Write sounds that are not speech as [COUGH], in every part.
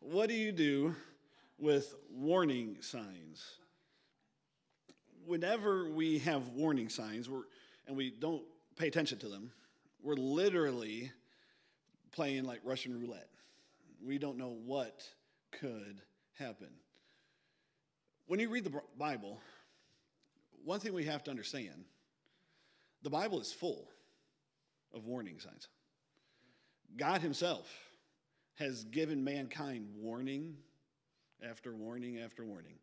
what do you do with warning signs? Whenever we have warning signs and we don't pay attention to them, we're literally playing like Russian roulette. We don't know what could happen. When you read the Bible, one thing we have to understand the Bible is full of warning signs. God Himself has given mankind warning after warning after warning.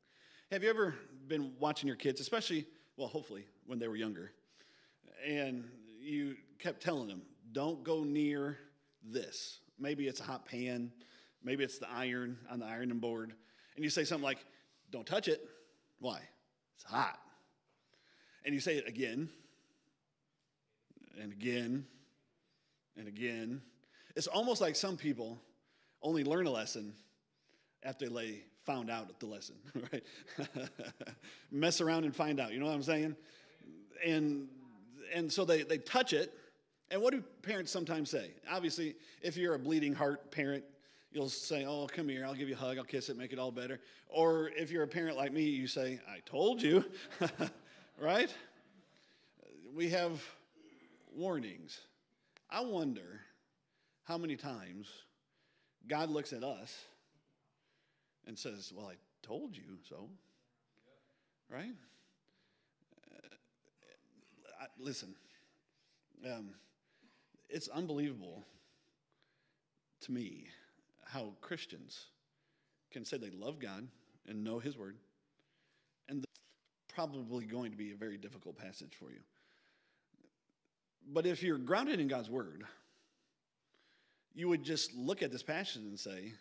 Have you ever been watching your kids, especially, well, hopefully, when they were younger, and you kept telling them, don't go near this? Maybe it's a hot pan, maybe it's the iron on the ironing board, and you say something like, don't touch it. Why? It's hot. And you say it again and again and again. It's almost like some people only learn a lesson after they found out the lesson, [LAUGHS] right? [LAUGHS] Mess around and find out, you know what I'm saying? And and so they, they touch it. And what do parents sometimes say? Obviously, if you're a bleeding heart parent, you'll say, Oh, come here, I'll give you a hug, I'll kiss it, make it all better. Or if you're a parent like me, you say, I told you, [LAUGHS] right? We have warnings. I wonder how many times God looks at us and says, Well, I told you so. Right? Uh, I, listen, um, it's unbelievable to me how Christians can say they love God and know His Word, and probably going to be a very difficult passage for you. But if you're grounded in God's Word, you would just look at this passage and say,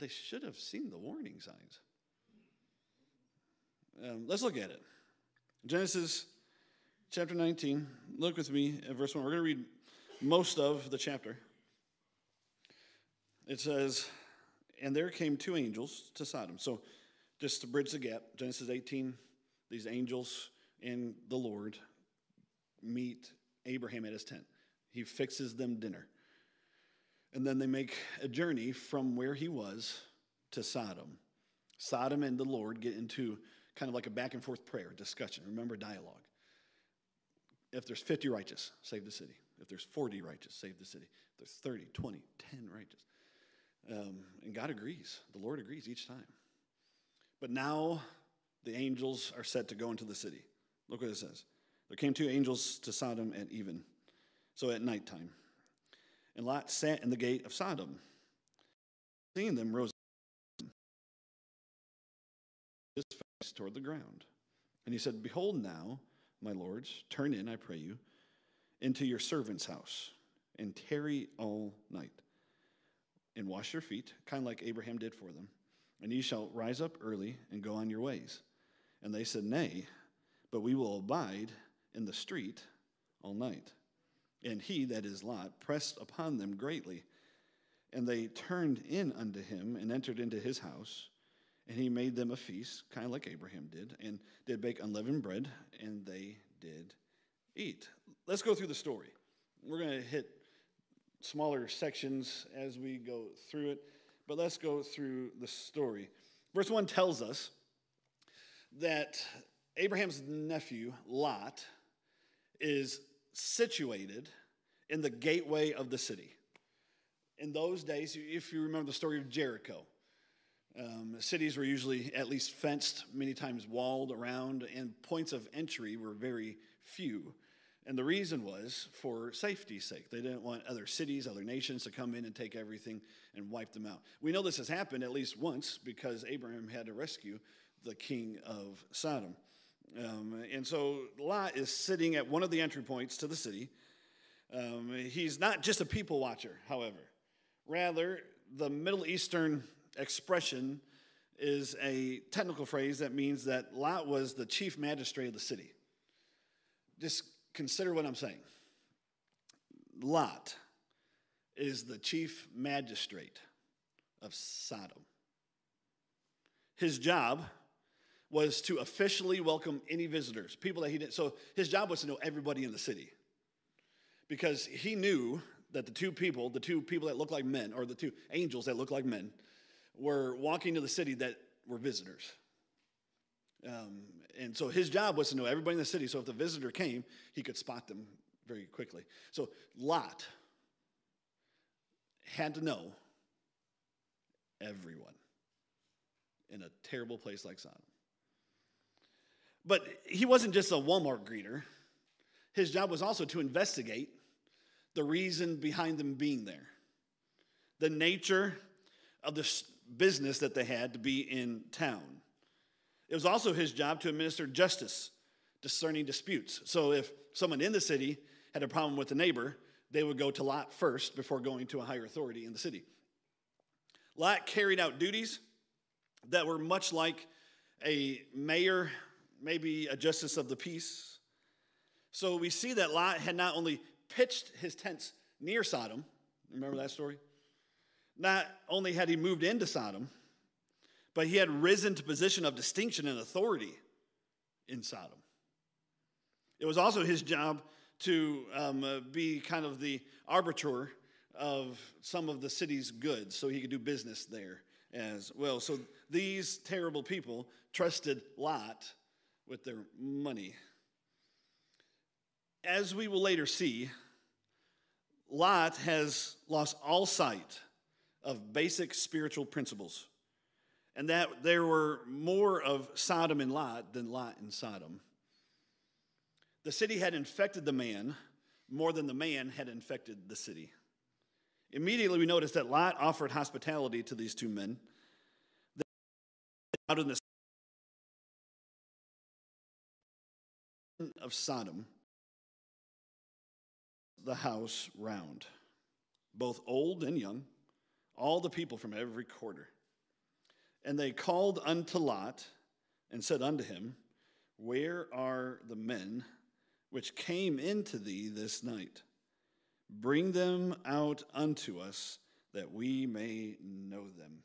they should have seen the warning signs. Um, let's look at it. Genesis chapter 19. Look with me at verse 1. We're going to read most of the chapter. It says, And there came two angels to Sodom. So, just to bridge the gap, Genesis 18, these angels and the Lord meet Abraham at his tent. He fixes them dinner. And then they make a journey from where he was to Sodom. Sodom and the Lord get into kind of like a back and forth prayer, discussion. Remember, dialogue. If there's 50 righteous, save the city. If there's 40 righteous, save the city. If there's 30, 20, 10 righteous. Um, and God agrees. The Lord agrees each time. But now the angels are set to go into the city. Look what it says. There came two angels to Sodom at even, so at nighttime. And Lot sat in the gate of Sodom. Seeing them, rose his face toward the ground. And he said, Behold now, my lords, turn in, I pray you, into your servant's house, and tarry all night, and wash your feet, kind of like Abraham did for them. And ye shall rise up early and go on your ways. And they said, Nay, but we will abide in the street all night. And he, that is Lot, pressed upon them greatly. And they turned in unto him and entered into his house. And he made them a feast, kind of like Abraham did, and did bake unleavened bread, and they did eat. Let's go through the story. We're going to hit smaller sections as we go through it, but let's go through the story. Verse 1 tells us that Abraham's nephew, Lot, is situated in the gateway of the city. In those days, if you remember the story of Jericho, um, cities were usually at least fenced, many times walled around, and points of entry were very few. And the reason was for safety's sake. They didn't want other cities, other nations to come in and take everything and wipe them out. We know this has happened at least once because Abraham had to rescue the king of Sodom. Um, and so Lot is sitting at one of the entry points to the city. Um, he's not just a people watcher, however. Rather, the Middle Eastern expression is a technical phrase that means that Lot was the chief magistrate of the city. Just consider what I'm saying. Lot is the chief magistrate of Sodom. His job was to officially welcome any visitors, people that he didn't. So his job was to know everybody in the city because he knew that the two people, the two people that looked like men, or the two angels that looked like men, were walking to the city that were visitors. Um, and so his job was to know everybody in the city. So if the visitor came, he could spot them very quickly. So Lot had to know everyone in a terrible place like Sodom. But he wasn't just a Walmart greeter. His job was also to investigate the reason behind them being there, the nature of the business that they had to be in town. It was also his job to administer justice, discerning disputes. So if someone in the city had a problem with a neighbor, they would go to Lot first before going to a higher authority in the city. Lot carried out duties that were much like a mayor, maybe a justice of the peace. So we see that Lot had not only pitched his tents near Sodom, remember that story? Not only had he moved into Sodom, but he had risen to position of distinction and authority in Sodom. It was also his job to um, uh, be kind of the arbiter of some of the city's goods so he could do business there as well. So these terrible people trusted Lot with their money. As we will later see, Lot has lost all sight of basic spiritual principles, and that there were more of Sodom and Lot than Lot and Sodom. The city had infected the man more than the man had infected the city. Immediately, we notice that Lot offered hospitality to these two men. Out in the of Sodom, the house round, both old and young, all the people from every quarter. And they called unto Lot and said unto him, Where are the men which came into thee this night? Bring them out unto us that we may know them.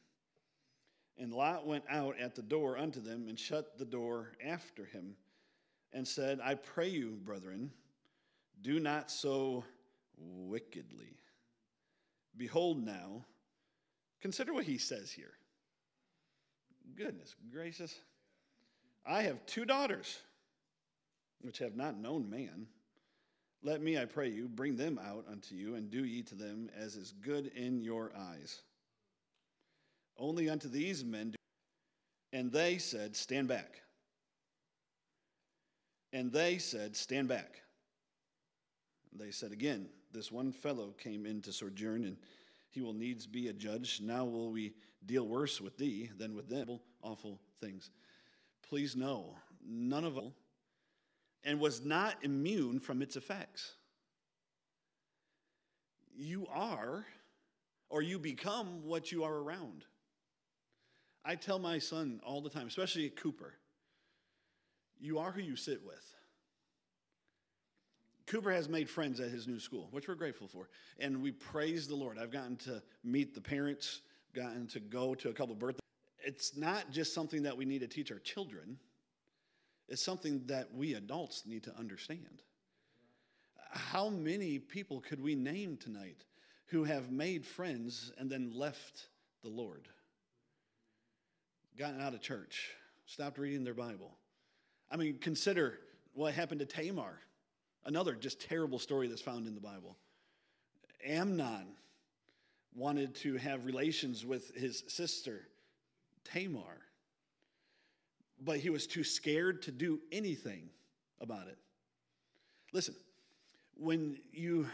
And Lot went out at the door unto them and shut the door after him and said, I pray you, brethren, do not so wickedly. Behold, now, consider what he says here. Goodness gracious. I have two daughters which have not known man. Let me, I pray you, bring them out unto you, and do ye to them as is good in your eyes. Only unto these men do. And they said, Stand back. And they said, Stand back. They said again, This one fellow came in to sojourn, and he will needs be a judge. Now will we deal worse with thee than with them. Awful things. Please know, none of them and was not immune from its effects. You are, or you become what you are around. I tell my son all the time, especially Cooper, you are who you sit with. Cooper has made friends at his new school, which we're grateful for. And we praise the Lord. I've gotten to meet the parents, gotten to go to a couple of birthdays. It's not just something that we need to teach our children, it's something that we adults need to understand. How many people could we name tonight who have made friends and then left the Lord? Gotten out of church, stopped reading their Bible. I mean, consider what happened to Tamar, another just terrible story that's found in the Bible. Amnon wanted to have relations with his sister, Tamar but he was too scared to do anything about it. Listen, when you,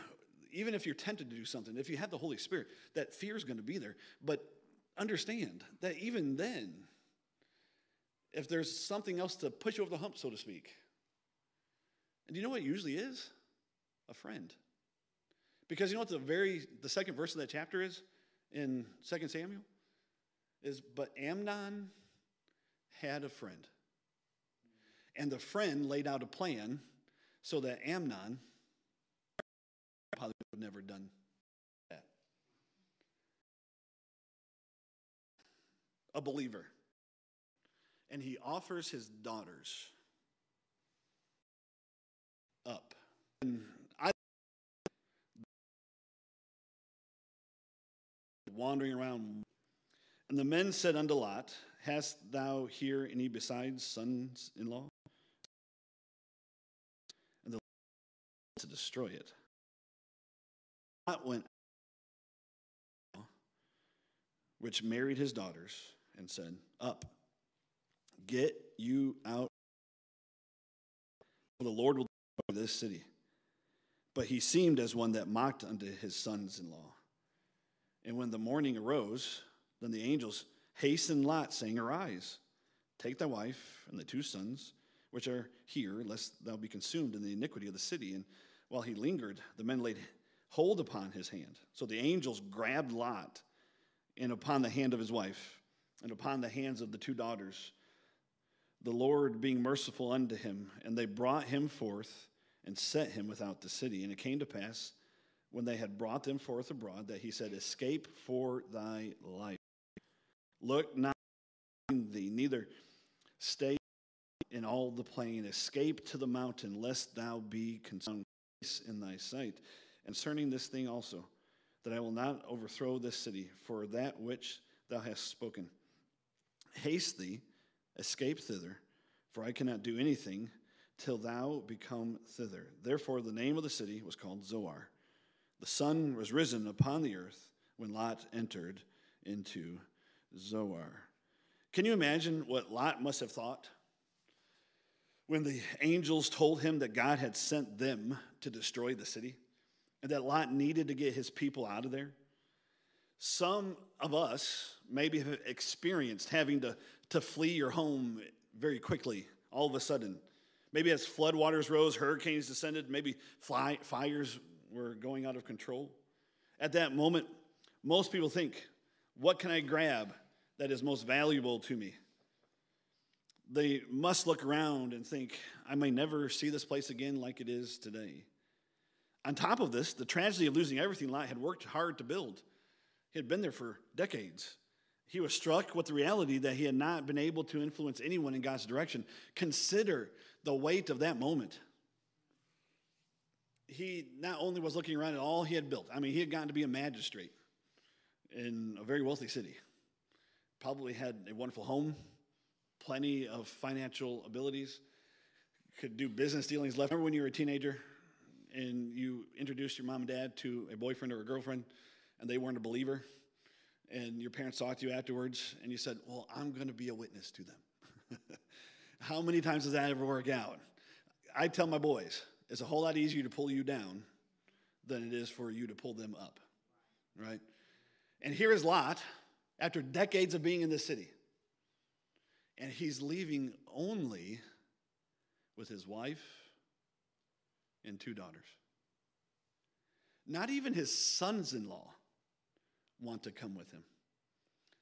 even if you're tempted to do something, if you have the Holy Spirit, that fear is going to be there. But understand that even then, if there's something else to push you over the hump, so to speak, and do you know what it usually is? A friend. Because you know what the very the second verse of that chapter is in 2 Samuel? Is but Amnon had a friend. And the friend laid out a plan so that Amnon probably would have never done that. A believer. And he offers his daughters up. And wandering around. And the men said unto Lot, Hast thou here any besides sons in law? And the to destroy it. Lot went, which married his daughters, and said, Up, get you out. For the Lord will destroy this city. But he seemed as one that mocked unto his sons in law. And when the morning arose, then the angels hastened Lot, saying, Arise, take thy wife and the two sons, which are here, lest thou be consumed in the iniquity of the city. And while he lingered, the men laid hold upon his hand. So the angels grabbed Lot and upon the hand of his wife and upon the hands of the two daughters, the Lord being merciful unto him. And they brought him forth and set him without the city. And it came to pass when they had brought them forth abroad that he said, Escape for thy life. Look not thee, neither stay in all the plain. Escape to the mountain, lest thou be consumed in thy sight. Concerning this thing also, that I will not overthrow this city for that which thou hast spoken. Haste thee, escape thither, for I cannot do anything till thou become thither. Therefore, the name of the city was called Zoar. The sun was risen upon the earth when Lot entered into Zoar. Can you imagine what Lot must have thought when the angels told him that God had sent them to destroy the city and that Lot needed to get his people out of there? Some of us maybe have experienced having to, to flee your home very quickly, all of a sudden. Maybe as floodwaters rose, hurricanes descended, maybe fly, fires were going out of control. At that moment, most people think, what can I grab that is most valuable to me? They must look around and think, I may never see this place again like it is today. On top of this, the tragedy of losing everything Lot had worked hard to build. He had been there for decades. He was struck with the reality that he had not been able to influence anyone in God's direction. Consider the weight of that moment he not only was looking around at all he had built, I mean, he had gotten to be a magistrate in a very wealthy city, probably had a wonderful home, plenty of financial abilities, could do business dealings left. Remember when you were a teenager and you introduced your mom and dad to a boyfriend or a girlfriend and they weren't a believer? And your parents talked to you afterwards and you said, Well, I'm going to be a witness to them. [LAUGHS] How many times does that ever work out? I tell my boys, it's a whole lot easier to pull you down than it is for you to pull them up, right? And here is Lot after decades of being in this city. And he's leaving only with his wife and two daughters. Not even his sons in law want to come with him.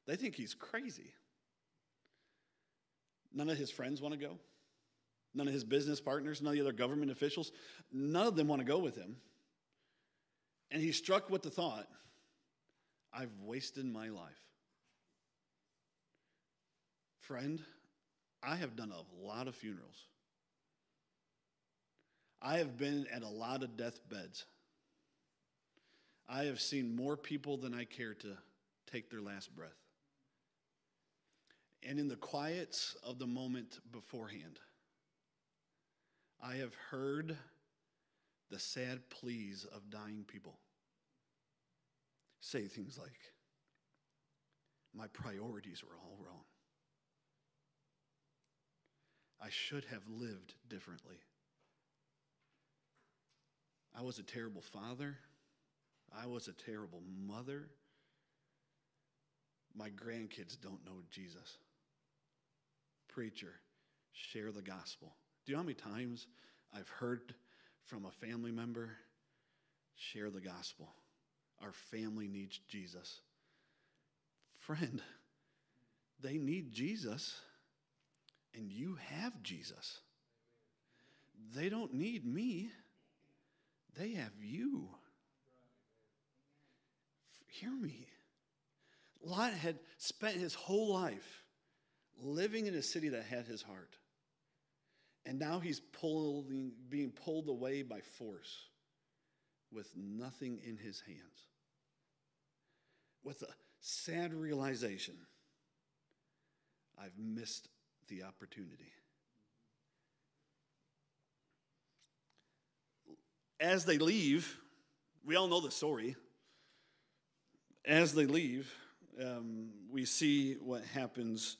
They think he's crazy. None of his friends want to go. None of his business partners, none of the other government officials, none of them want to go with him. And he's struck with the thought I've wasted my life. Friend, I have done a lot of funerals. I have been at a lot of deathbeds. I have seen more people than I care to take their last breath. And in the quiets of the moment beforehand, I have heard the sad pleas of dying people say things like, My priorities were all wrong. I should have lived differently. I was a terrible father. I was a terrible mother. My grandkids don't know Jesus. Preacher, share the gospel. Do you know how many times I've heard from a family member share the gospel? Our family needs Jesus. Friend, they need Jesus, and you have Jesus. They don't need me, they have you. Hear me. Lot had spent his whole life living in a city that had his heart. And now he's pulling, being pulled away by force with nothing in his hands. with a sad realization I've missed the opportunity. As they leave, we all know the story. As they leave, um, we see what happens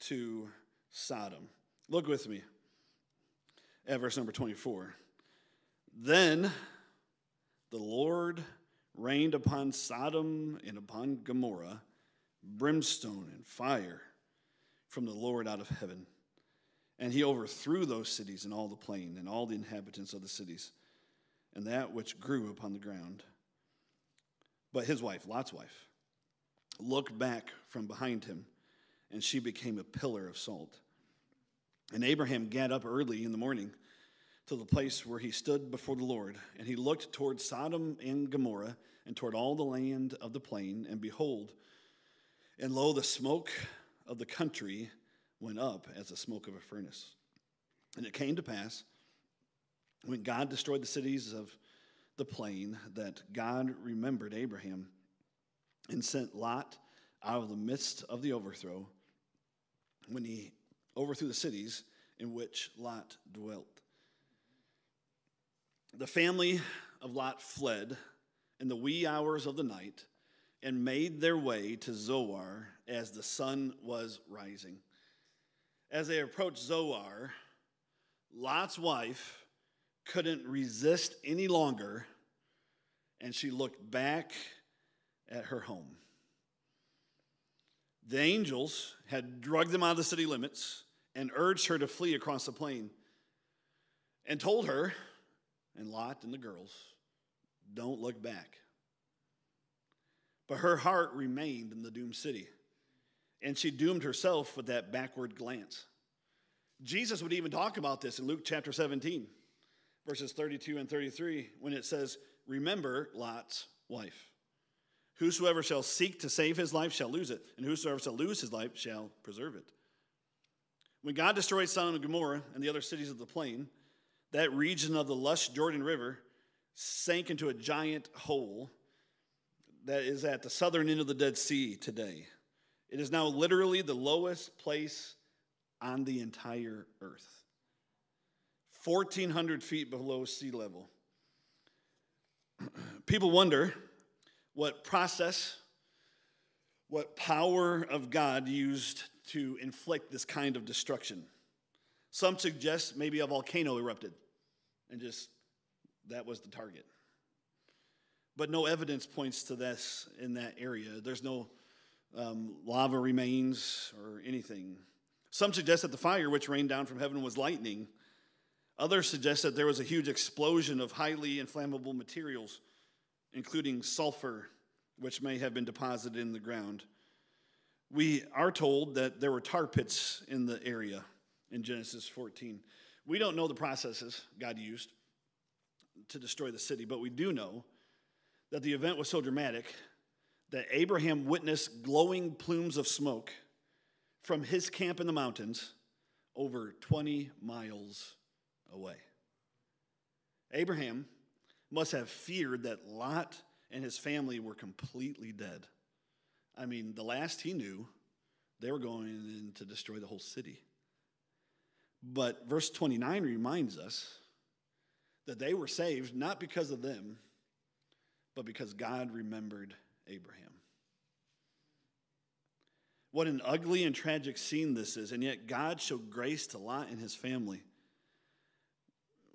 to Sodom. Look with me at verse number 24. Then the Lord rained upon Sodom and upon Gomorrah brimstone and fire from the Lord out of heaven. And he overthrew those cities and all the plain and all the inhabitants of the cities and that which grew upon the ground. But his wife, Lot's wife, looked back from behind him, and she became a pillar of salt. And Abraham got up early in the morning to the place where he stood before the Lord, and he looked toward Sodom and Gomorrah and toward all the land of the plain, and behold, and lo, the smoke of the country went up as the smoke of a furnace. And it came to pass, when God destroyed the cities of the plain, that God remembered Abraham and sent Lot out of the midst of the overthrow when he overthrew the cities in which Lot dwelt. The family of Lot fled in the wee hours of the night and made their way to Zoar as the sun was rising. As they approached Zoar, Lot's wife couldn't resist any longer and she looked back at her home. The angels had drugged them out of the city limits and urged her to flee across the plain and told her, and Lot and the girls, don't look back. But her heart remained in the doomed city, and she doomed herself with that backward glance. Jesus would even talk about this in Luke chapter 17, verses 32 and 33, when it says, Remember Lot's wife. Whosoever shall seek to save his life shall lose it, and whosoever shall lose his life shall preserve it. When God destroyed Sodom and Gomorrah and the other cities of the plain, that region of the lush Jordan River sank into a giant hole that is at the southern end of the Dead Sea today. It is now literally the lowest place on the entire earth 1,400 feet below sea level. [CLEARS THROAT] People wonder what process, what power of God used to inflict this kind of destruction. Some suggest maybe a volcano erupted and just that was the target. But no evidence points to this in that area. There's no um, lava remains or anything. Some suggest that the fire which rained down from heaven was lightning. Others suggest that there was a huge explosion of highly inflammable materials including sulfur, which may have been deposited in the ground. We are told that there were tar pits in the area in Genesis 14. We don't know the processes God used to destroy the city, but we do know that the event was so dramatic that Abraham witnessed glowing plumes of smoke from his camp in the mountains over 20 miles away. Abraham must have feared that Lot and his family were completely dead. I mean, the last he knew, they were going in to destroy the whole city. But verse 29 reminds us that they were saved not because of them, but because God remembered Abraham. What an ugly and tragic scene this is, and yet God showed grace to Lot and his family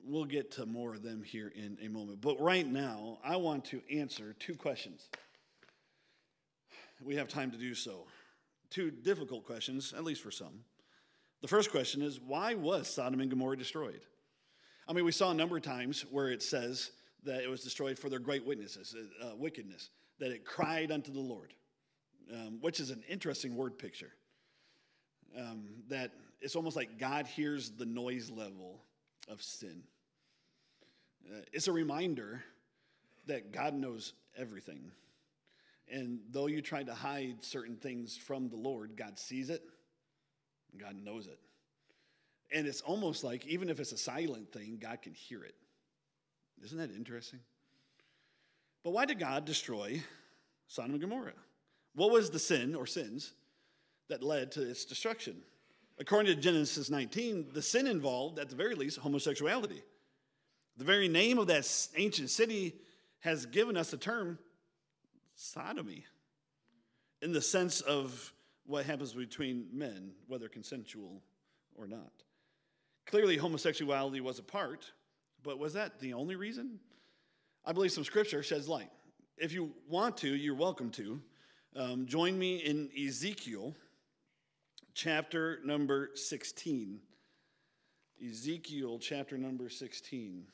we'll get to more of them here in a moment. But right now, I want to answer two questions. We have time to do so. Two difficult questions, at least for some. The first question is why was Sodom and Gomorrah destroyed? I mean, we saw a number of times where it says that it was destroyed for their great witnesses, uh, uh wickedness, that it cried unto the Lord, um, which is an interesting word picture. Um, that it's almost like God hears the noise level of sin. Uh, it's a reminder that God knows everything. And though you try to hide certain things from the Lord, God sees it, God knows it. And it's almost like, even if it's a silent thing, God can hear it. Isn't that interesting? But why did God destroy Sodom and Gomorrah? What was the sin or sins that led to its destruction? According to Genesis 19, the sin involved, at the very least, homosexuality. The very name of that ancient city has given us the term sodomy in the sense of what happens between men, whether consensual or not. Clearly, homosexuality was a part, but was that the only reason? I believe some scripture sheds light. If you want to, you're welcome to. Um, join me in Ezekiel chapter number 16. Ezekiel chapter number 16.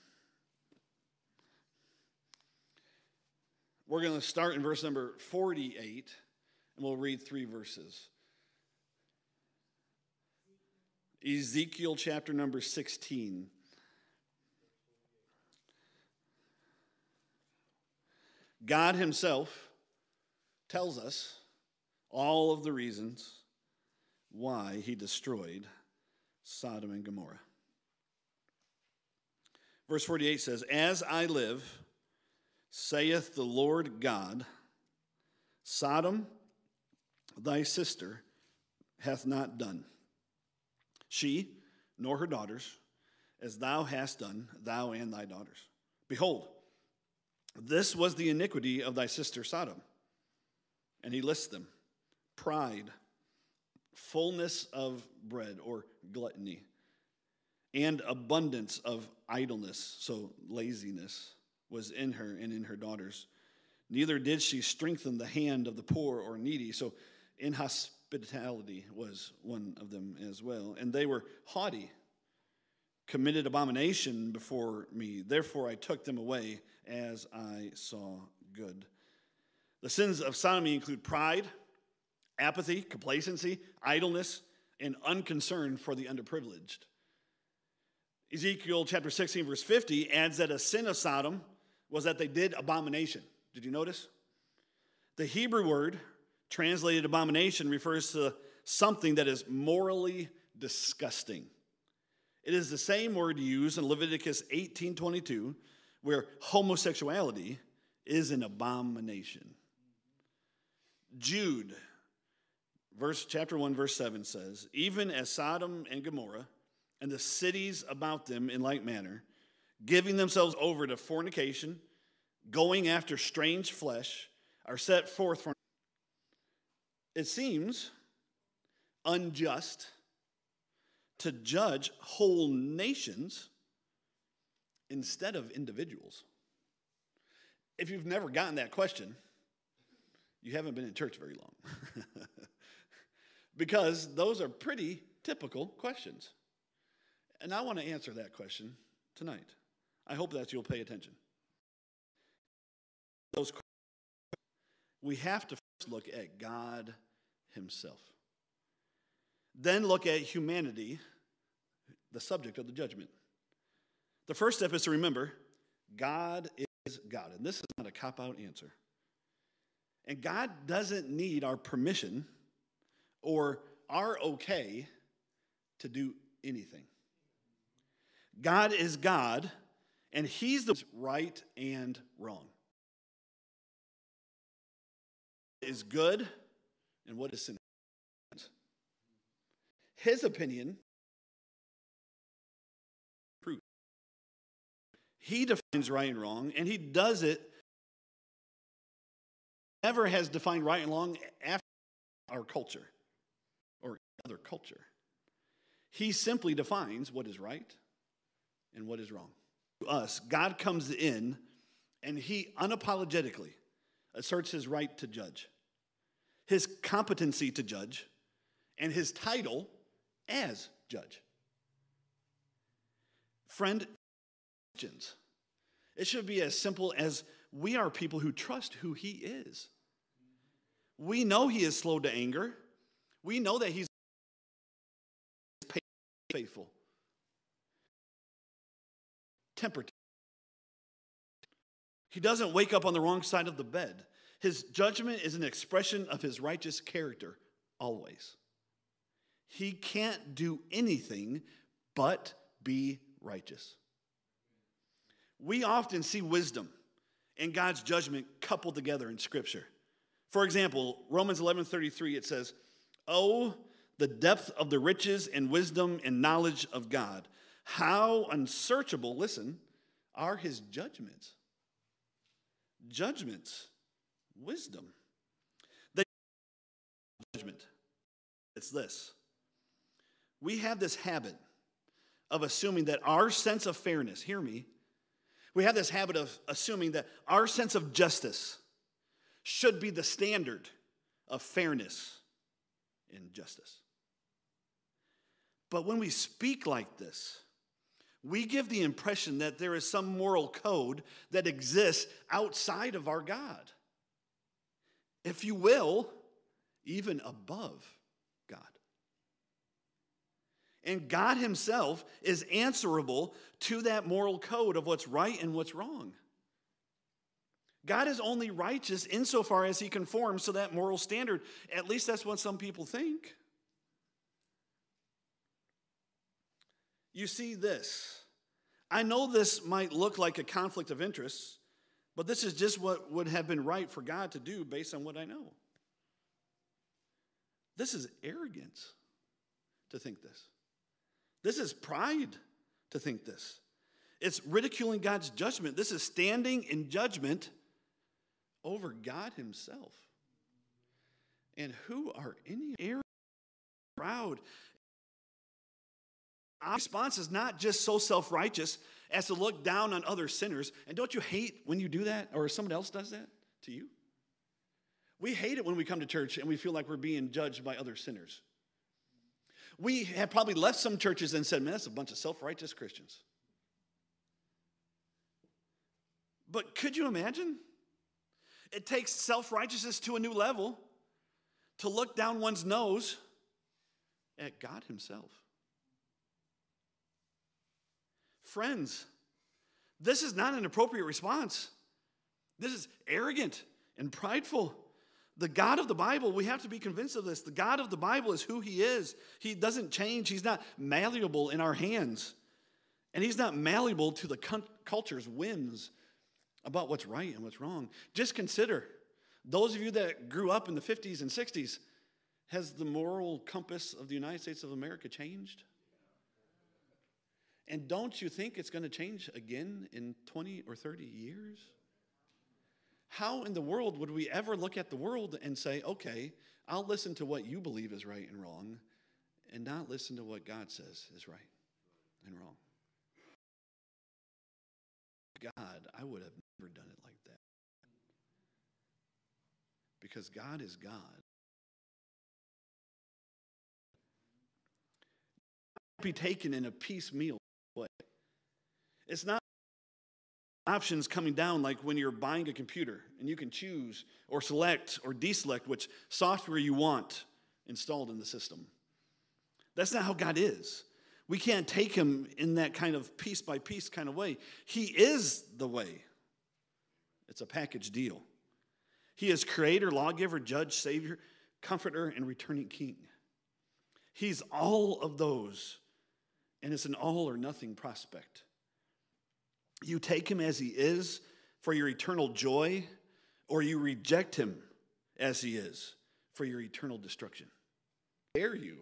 We're going to start in verse number 48, and we'll read three verses. Ezekiel chapter number 16. God Himself tells us all of the reasons why He destroyed Sodom and Gomorrah. Verse 48 says, As I live, saith the Lord God, Sodom, thy sister, hath not done. She, nor her daughters, as thou hast done, thou and thy daughters. Behold, this was the iniquity of thy sister Sodom. And he lists them pride, fullness of bread or gluttony, and abundance of idleness, so laziness, was in her and in her daughters. Neither did she strengthen the hand of the poor or needy. So inhospitality was one of them as well. And they were haughty, committed abomination before me. Therefore I took them away as I saw good. The sins of sodomy include pride, apathy, complacency, idleness, and unconcern for the underprivileged. Ezekiel chapter 16, verse 50 adds that a sin of Sodom was that they did abomination. Did you notice? The Hebrew word translated abomination refers to something that is morally disgusting. It is the same word used in Leviticus 18:22 where homosexuality is an abomination. Jude verse chapter 1 verse 7 says, "Even as Sodom and Gomorrah and the cities about them in like manner, giving themselves over to fornication, going after strange flesh, are set forth for it seems unjust to judge whole nations instead of individuals. If you've never gotten that question, you haven't been in church very long. [LAUGHS] because those are pretty typical questions. And I want to answer that question tonight. I hope that you'll pay attention. Those we have to first look at God Himself. Then look at humanity, the subject of the judgment. The first step is to remember God is God. And this is not a cop out answer. And God doesn't need our permission or our okay to do anything. God is God, and He's the right and wrong. Is good and what is sin. His opinion proof. He defines right and wrong, and he does it. Never has defined right and wrong after our culture or other culture. He simply defines what is right and what is wrong. Us, God comes in and he unapologetically asserts his right to judge, his competency to judge, and his title as judge. Friend, Christians, it should be as simple as we are people who trust who he is. We know he is slow to anger. We know that he's faithful. Tempered. He doesn't wake up on the wrong side of the bed. His judgment is an expression of his righteous character, always. He can't do anything but be righteous. We often see wisdom and God's judgment coupled together in Scripture. For example, Romans 11:33 it says, "Oh, the depth of the riches and wisdom and knowledge of God. How unsearchable, listen, are his judgments." Judgments, wisdom. The judgment. It's this. We have this habit of assuming that our sense of fairness, hear me, we have this habit of assuming that our sense of justice should be the standard of fairness and justice. But when we speak like this, we give the impression that there is some moral code that exists outside of our God. If you will, even above God. And God Himself is answerable to that moral code of what's right and what's wrong. God is only righteous insofar as He conforms to that moral standard. At least that's what some people think. You see this. I know this might look like a conflict of interests, but this is just what would have been right for God to do based on what I know. This is arrogance to think this. This is pride to think this. It's ridiculing God's judgment. This is standing in judgment over God Himself. And who are any arrogant, proud? Our response is not just so self righteous as to look down on other sinners. And don't you hate when you do that or someone else does that to you? We hate it when we come to church and we feel like we're being judged by other sinners. We have probably left some churches and said, man, that's a bunch of self righteous Christians. But could you imagine? It takes self righteousness to a new level to look down one's nose at God Himself. Friends, this is not an appropriate response. This is arrogant and prideful. The God of the Bible, we have to be convinced of this. The God of the Bible is who He is. He doesn't change, He's not malleable in our hands. And He's not malleable to the culture's whims about what's right and what's wrong. Just consider those of you that grew up in the 50s and 60s, has the moral compass of the United States of America changed? And don't you think it's going to change again in 20 or 30 years? How in the world would we ever look at the world and say, okay, I'll listen to what you believe is right and wrong, and not listen to what God says is right and wrong? God, I would have never done it like that. Because God is God. Be taken in a piecemeal way. It's not options coming down like when you're buying a computer and you can choose or select or deselect which software you want installed in the system. That's not how God is. We can't take him in that kind of piece by piece kind of way. He is the way. It's a package deal. He is creator, lawgiver, judge, savior, comforter, and returning king. He's all of those, and it's an all or nothing prospect. You take him as he is for your eternal joy, or you reject him as he is for your eternal destruction. Dare you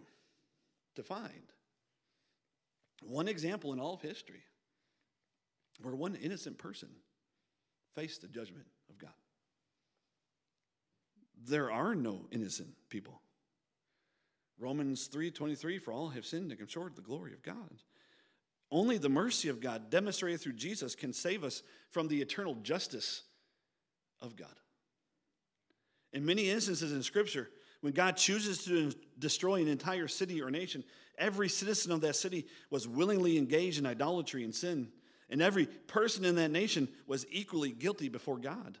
to find one example in all of history where one innocent person faced the judgment of God? There are no innocent people. Romans 3:23 for all have sinned and come short of the glory of God. Only the mercy of God, demonstrated through Jesus, can save us from the eternal justice of God. In many instances in Scripture, when God chooses to destroy an entire city or nation, every citizen of that city was willingly engaged in idolatry and sin, and every person in that nation was equally guilty before God.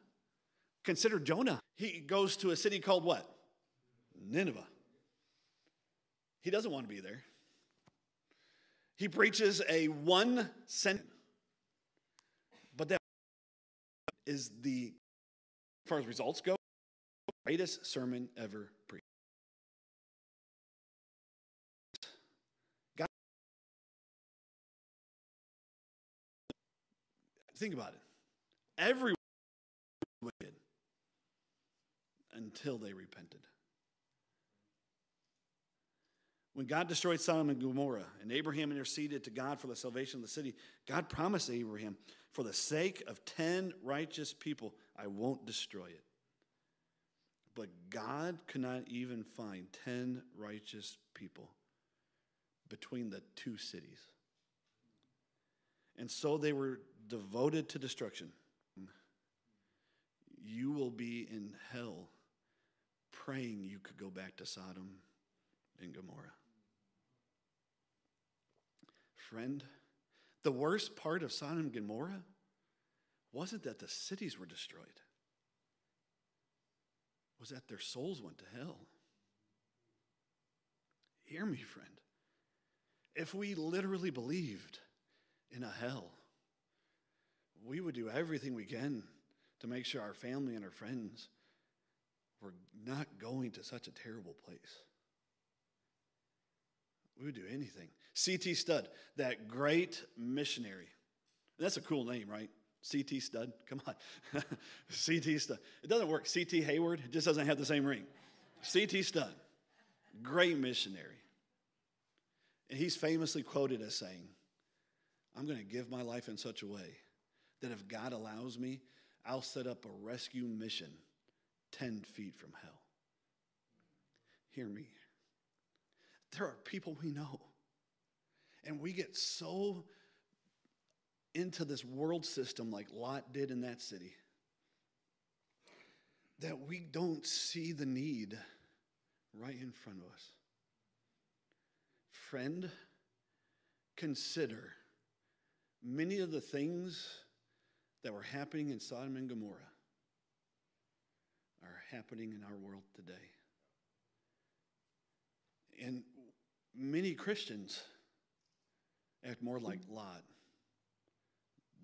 Consider Jonah. He goes to a city called what? Nineveh. He doesn't want to be there. He preaches a one sentence. But that is the, as far as results go, greatest sermon ever preached. God, think about it. Everyone wicked until they repented. When God destroyed Sodom and Gomorrah and Abraham interceded to God for the salvation of the city, God promised Abraham, for the sake of 10 righteous people, I won't destroy it. But God could not even find 10 righteous people between the two cities. And so they were devoted to destruction. You will be in hell praying you could go back to Sodom and Gomorrah. Friend, the worst part of Sodom and Gomorrah wasn't that the cities were destroyed, was that their souls went to hell. Hear me, friend. If we literally believed in a hell, we would do everything we can to make sure our family and our friends were not going to such a terrible place. We would do anything. C.T. Studd, that great missionary. That's a cool name, right? C.T. Studd. Come on. [LAUGHS] C.T. Studd. It doesn't work. C.T. Hayward. It just doesn't have the same ring. C.T. Studd. Great missionary. And he's famously quoted as saying, I'm going to give my life in such a way that if God allows me, I'll set up a rescue mission 10 feet from hell. Hear me. There are people we know, and we get so into this world system like Lot did in that city that we don't see the need right in front of us. Friend, consider many of the things that were happening in Sodom and Gomorrah are happening in our world today. And many Christians act more like Lot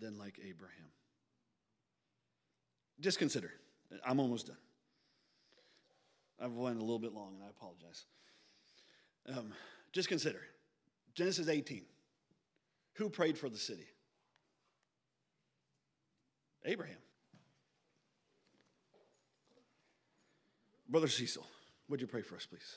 than like Abraham. Just consider. I'm almost done. I've went a little bit long, and I apologize. Um, just consider Genesis 18. Who prayed for the city? Abraham. Brother Cecil, would you pray for us, please?